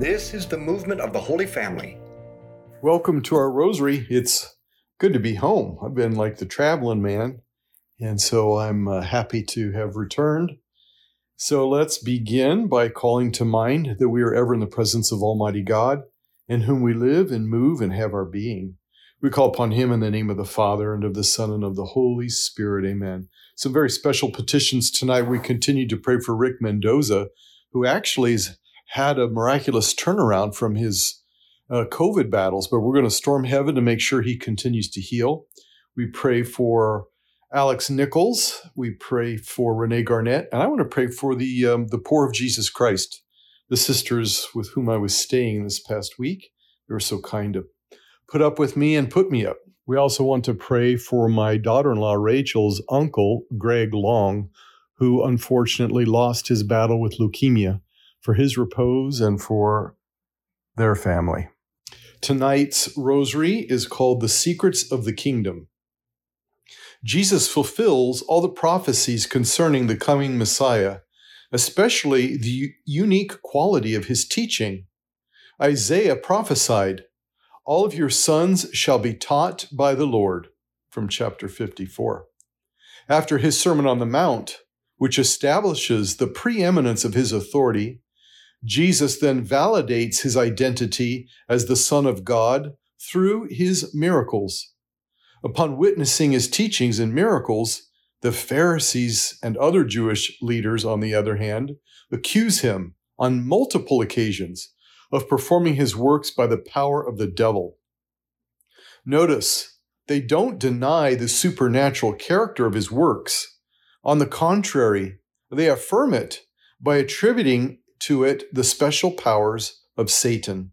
This is the movement of the Holy Family. Welcome to our rosary. It's good to be home. I've been like the traveling man, and so I'm uh, happy to have returned. So let's begin by calling to mind that we are ever in the presence of Almighty God, in whom we live and move and have our being. We call upon Him in the name of the Father and of the Son and of the Holy Spirit. Amen. Some very special petitions tonight. We continue to pray for Rick Mendoza, who actually has had a miraculous turnaround from his uh, COVID battles, but we're going to storm heaven to make sure he continues to heal. We pray for Alex Nichols. We pray for Renee Garnett, and I want to pray for the um, the poor of Jesus Christ, the sisters with whom I was staying this past week. They were so kind to put up with me and put me up. We also want to pray for my daughter-in-law Rachel's uncle Greg Long, who unfortunately lost his battle with leukemia, for his repose and for their family. Tonight's rosary is called The Secrets of the Kingdom. Jesus fulfills all the prophecies concerning the coming Messiah, especially the unique quality of his teaching. Isaiah prophesied, All of your sons shall be taught by the Lord, from chapter 54. After his Sermon on the Mount, which establishes the preeminence of his authority, Jesus then validates his identity as the Son of God through his miracles. Upon witnessing his teachings and miracles, the Pharisees and other Jewish leaders, on the other hand, accuse him on multiple occasions of performing his works by the power of the devil. Notice, they don't deny the supernatural character of his works. On the contrary, they affirm it by attributing to it the special powers of Satan.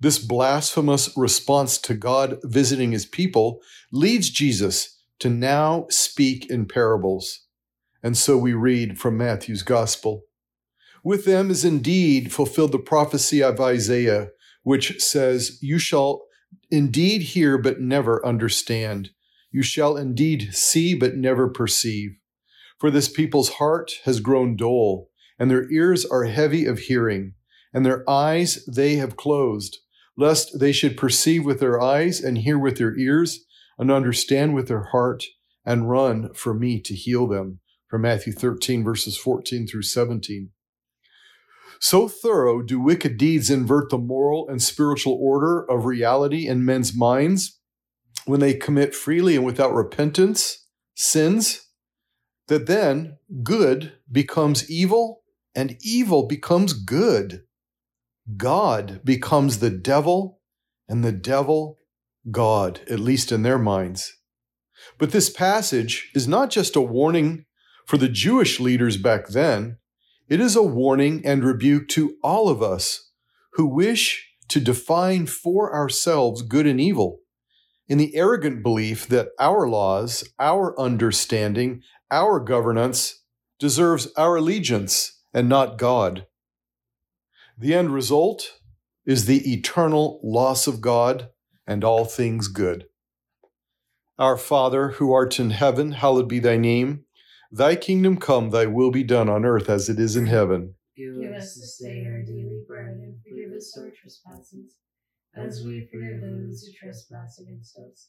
This blasphemous response to God visiting his people leads Jesus to now speak in parables. And so we read from Matthew's Gospel. With them is indeed fulfilled the prophecy of Isaiah, which says, You shall indeed hear, but never understand. You shall indeed see, but never perceive. For this people's heart has grown dull, and their ears are heavy of hearing, and their eyes they have closed lest they should perceive with their eyes and hear with their ears and understand with their heart and run for me to heal them. From Matthew 13, verses 14 through 17. So thorough do wicked deeds invert the moral and spiritual order of reality in men's minds when they commit freely and without repentance sins, that then good becomes evil and evil becomes good. God becomes the devil and the devil God, at least in their minds. But this passage is not just a warning for the Jewish leaders back then, it is a warning and rebuke to all of us who wish to define for ourselves good and evil in the arrogant belief that our laws, our understanding, our governance deserves our allegiance and not God. The end result is the eternal loss of God and all things good. Our Father, who art in heaven, hallowed be thy name. Thy kingdom come, thy will be done on earth as it is in heaven. Give us this day our daily bread, and forgive us our trespasses, as we forgive those who trespass against us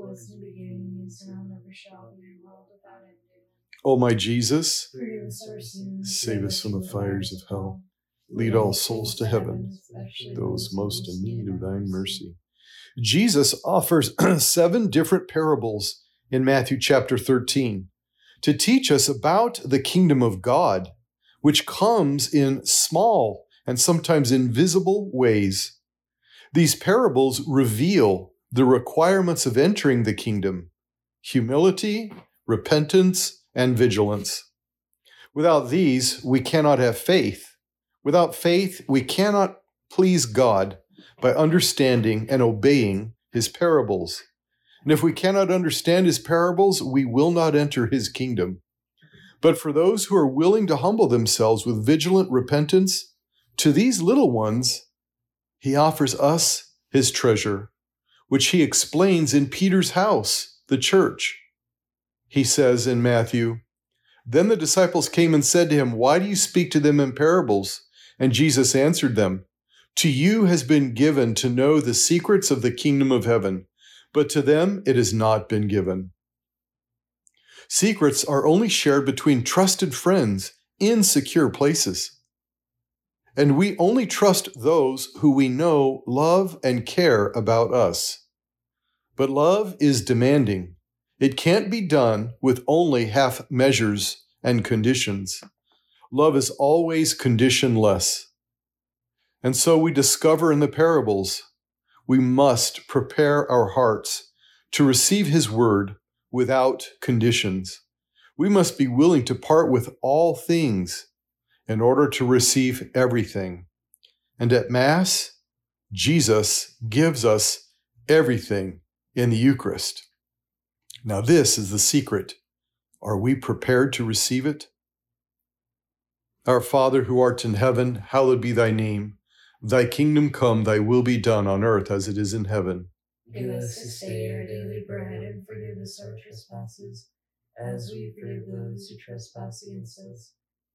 O my Jesus, Forgive us our sins. Save us from the fires of hell. lead all souls to heaven, those most in need of thy mercy. Jesus offers seven different parables in Matthew chapter 13 to teach us about the kingdom of God, which comes in small and sometimes invisible ways. These parables reveal the requirements of entering the kingdom humility, repentance, and vigilance. Without these, we cannot have faith. Without faith, we cannot please God by understanding and obeying his parables. And if we cannot understand his parables, we will not enter his kingdom. But for those who are willing to humble themselves with vigilant repentance, to these little ones, he offers us his treasure, which he explains in Peter's house, the church. He says in Matthew, Then the disciples came and said to him, Why do you speak to them in parables? And Jesus answered them, To you has been given to know the secrets of the kingdom of heaven, but to them it has not been given. Secrets are only shared between trusted friends in secure places. And we only trust those who we know love and care about us. But love is demanding. It can't be done with only half measures and conditions. Love is always conditionless. And so we discover in the parables we must prepare our hearts to receive His word without conditions. We must be willing to part with all things in order to receive everything. And at Mass, Jesus gives us everything in the Eucharist. Now, this is the secret. Are we prepared to receive it? Our Father who art in heaven, hallowed be thy name. Thy kingdom come, thy will be done on earth as it is in heaven. Give us this day our daily bread, and forgive us our trespasses, as we forgive those who trespass against us.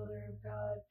of God,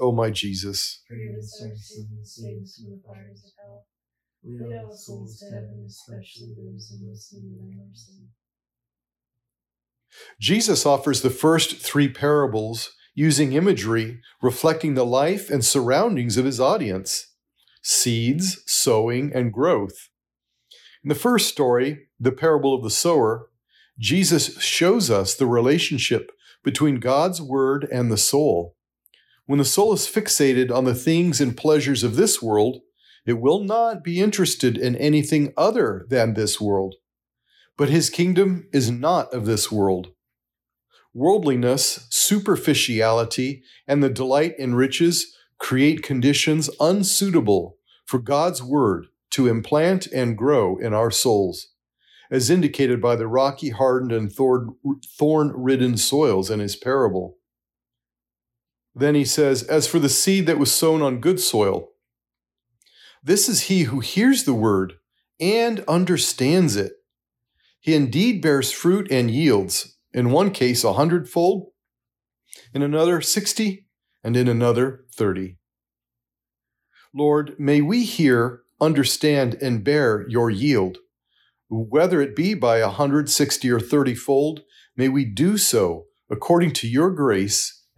O my Jesus. Forgive us our sins, save us from the fires of hell. Lead all souls to heaven, especially those in most need of mercy. Jesus offers the first three parables using imagery reflecting the life and surroundings of his audience seeds, sowing, and growth. In the first story, the parable of the sower, Jesus shows us the relationship between God's word and the soul. When the soul is fixated on the things and pleasures of this world, it will not be interested in anything other than this world. But his kingdom is not of this world. Worldliness, superficiality, and the delight in riches create conditions unsuitable for God's word to implant and grow in our souls, as indicated by the rocky, hardened, and thorn ridden soils in his parable. Then he says, As for the seed that was sown on good soil, this is he who hears the word and understands it. He indeed bears fruit and yields, in one case a hundredfold, in another sixty, and in another thirty. Lord, may we hear, understand, and bear your yield. Whether it be by a hundred, sixty, or thirty fold, may we do so according to your grace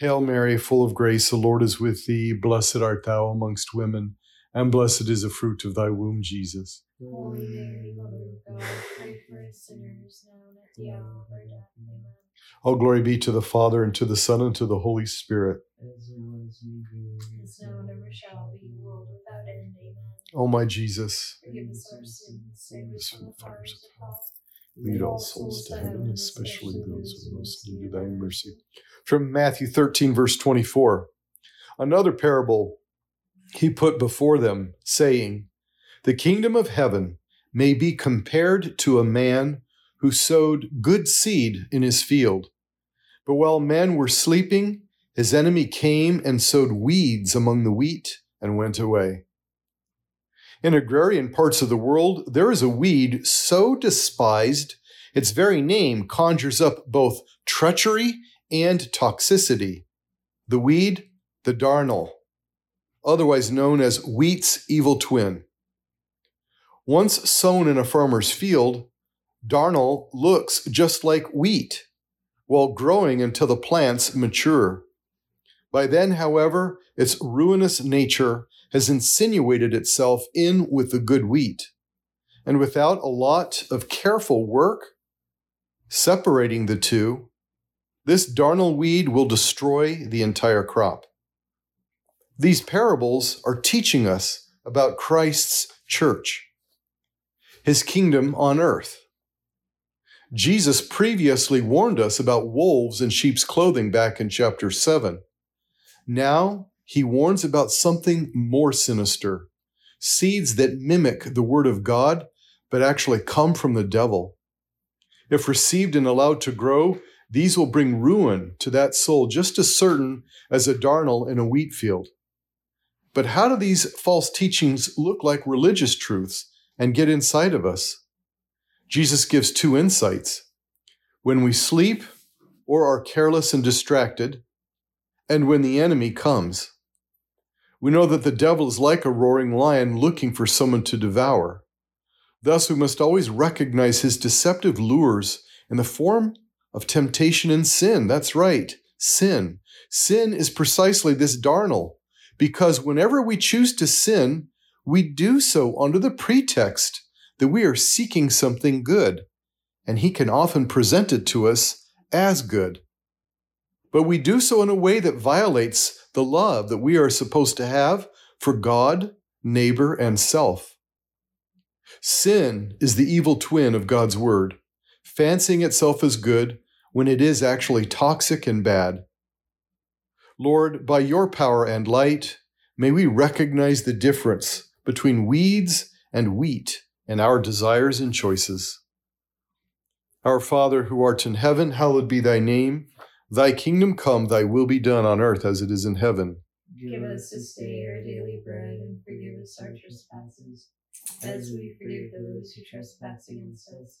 Hail Mary, full of grace, the Lord is with thee. Blessed art thou amongst women, and blessed is the fruit of thy womb, Jesus. Holy Mary, Mother of God, pray for us sinners, now and at the hour of our death. Amen. All glory be to the Father, and to the Son, and to the Holy Spirit. as it was in the As now and ever shall be, world without end. Amen. O my Jesus, Forgive us our sins, save us from the fires of hell. lead all souls to heaven, especially those who most need thy mercy. From Matthew 13, verse 24. Another parable he put before them, saying, The kingdom of heaven may be compared to a man who sowed good seed in his field. But while men were sleeping, his enemy came and sowed weeds among the wheat and went away. In agrarian parts of the world, there is a weed so despised, its very name conjures up both treachery and toxicity. The weed, the darnel, otherwise known as wheat's evil twin. Once sown in a farmer's field, darnel looks just like wheat while growing until the plants mature. By then, however, its ruinous nature has insinuated itself in with the good wheat. And without a lot of careful work separating the two, this darnel weed will destroy the entire crop. These parables are teaching us about Christ's church, his kingdom on earth. Jesus previously warned us about wolves in sheep's clothing back in chapter 7. Now he warns about something more sinister seeds that mimic the word of God, but actually come from the devil. If received and allowed to grow, these will bring ruin to that soul just as certain as a darnel in a wheat field. But how do these false teachings look like religious truths and get inside of us? Jesus gives two insights when we sleep or are careless and distracted, and when the enemy comes. We know that the devil is like a roaring lion looking for someone to devour. Thus, we must always recognize his deceptive lures in the form of temptation and sin. That's right, sin. Sin is precisely this darnel, because whenever we choose to sin, we do so under the pretext that we are seeking something good, and He can often present it to us as good. But we do so in a way that violates the love that we are supposed to have for God, neighbor, and self. Sin is the evil twin of God's Word, fancying itself as good when it is actually toxic and bad. Lord, by your power and light, may we recognize the difference between weeds and wheat and our desires and choices. Our Father who art in heaven, hallowed be thy name. Thy kingdom come, thy will be done on earth as it is in heaven. Give us this day our daily bread and forgive us our trespasses, as we forgive those who trespass against us.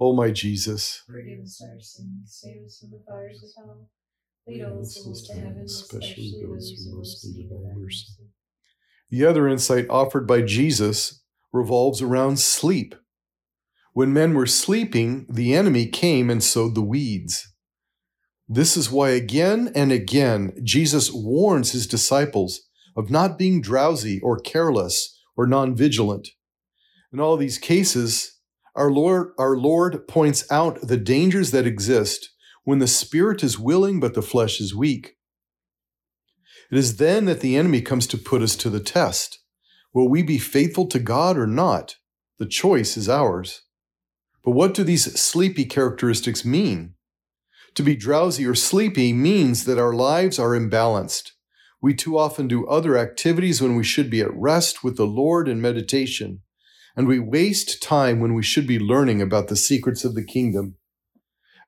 O my Jesus, Forgive us our sins, save us from the fires of hell. Lead all souls to heaven, especially those who most need thy mercy. the other insight offered by Jesus revolves around sleep. When men were sleeping, the enemy came and sowed the weeds. This is why again and again Jesus warns his disciples of not being drowsy or careless or non vigilant. In all these cases, our Lord, our Lord points out the dangers that exist when the spirit is willing but the flesh is weak. It is then that the enemy comes to put us to the test. Will we be faithful to God or not? The choice is ours. But what do these sleepy characteristics mean? To be drowsy or sleepy means that our lives are imbalanced. We too often do other activities when we should be at rest with the Lord in meditation, and we waste time when we should be learning about the secrets of the kingdom.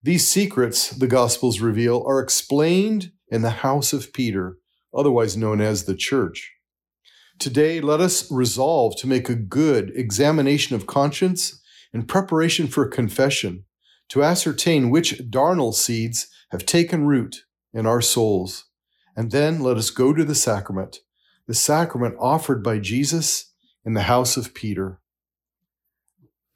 These secrets, the Gospels reveal, are explained in the house of Peter, otherwise known as the church. Today, let us resolve to make a good examination of conscience in preparation for confession, to ascertain which darnel seeds have taken root in our souls. And then let us go to the sacrament, the sacrament offered by Jesus in the house of Peter.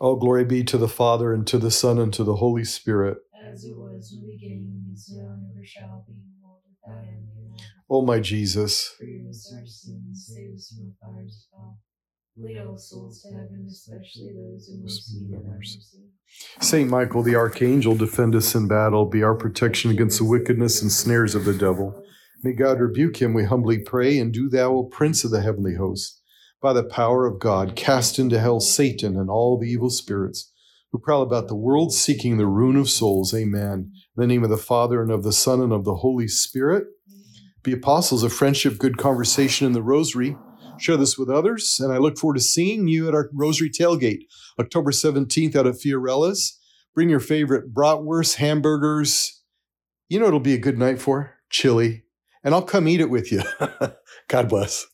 All glory be to the Father, and to the Son, and to the Holy Spirit. As it was in the beginning, is now, and ever shall be, world without end. Amen. O my Jesus, Forgive us our sins, save us from the fires of hell. Lead all souls to heaven, especially those who most need of thy mercy. Saint Michael the Archangel, defend us in battle, be our protection against the wickedness and snares of the devil. May God rebuke him, we humbly pray, and do thou, O Prince of the heavenly host, by the power of God, cast into hell Satan and all the evil spirits who prowl about the world seeking the ruin of souls. Amen. In the name of the Father, and of the Son, and of the Holy Spirit. Be apostles of friendship, good conversation and the rosary. Share this with others, and I look forward to seeing you at our Rosary Tailgate, October 17th out at Fiorella's. Bring your favorite bratwurst, hamburgers. You know it'll be a good night for chili, and I'll come eat it with you. God bless.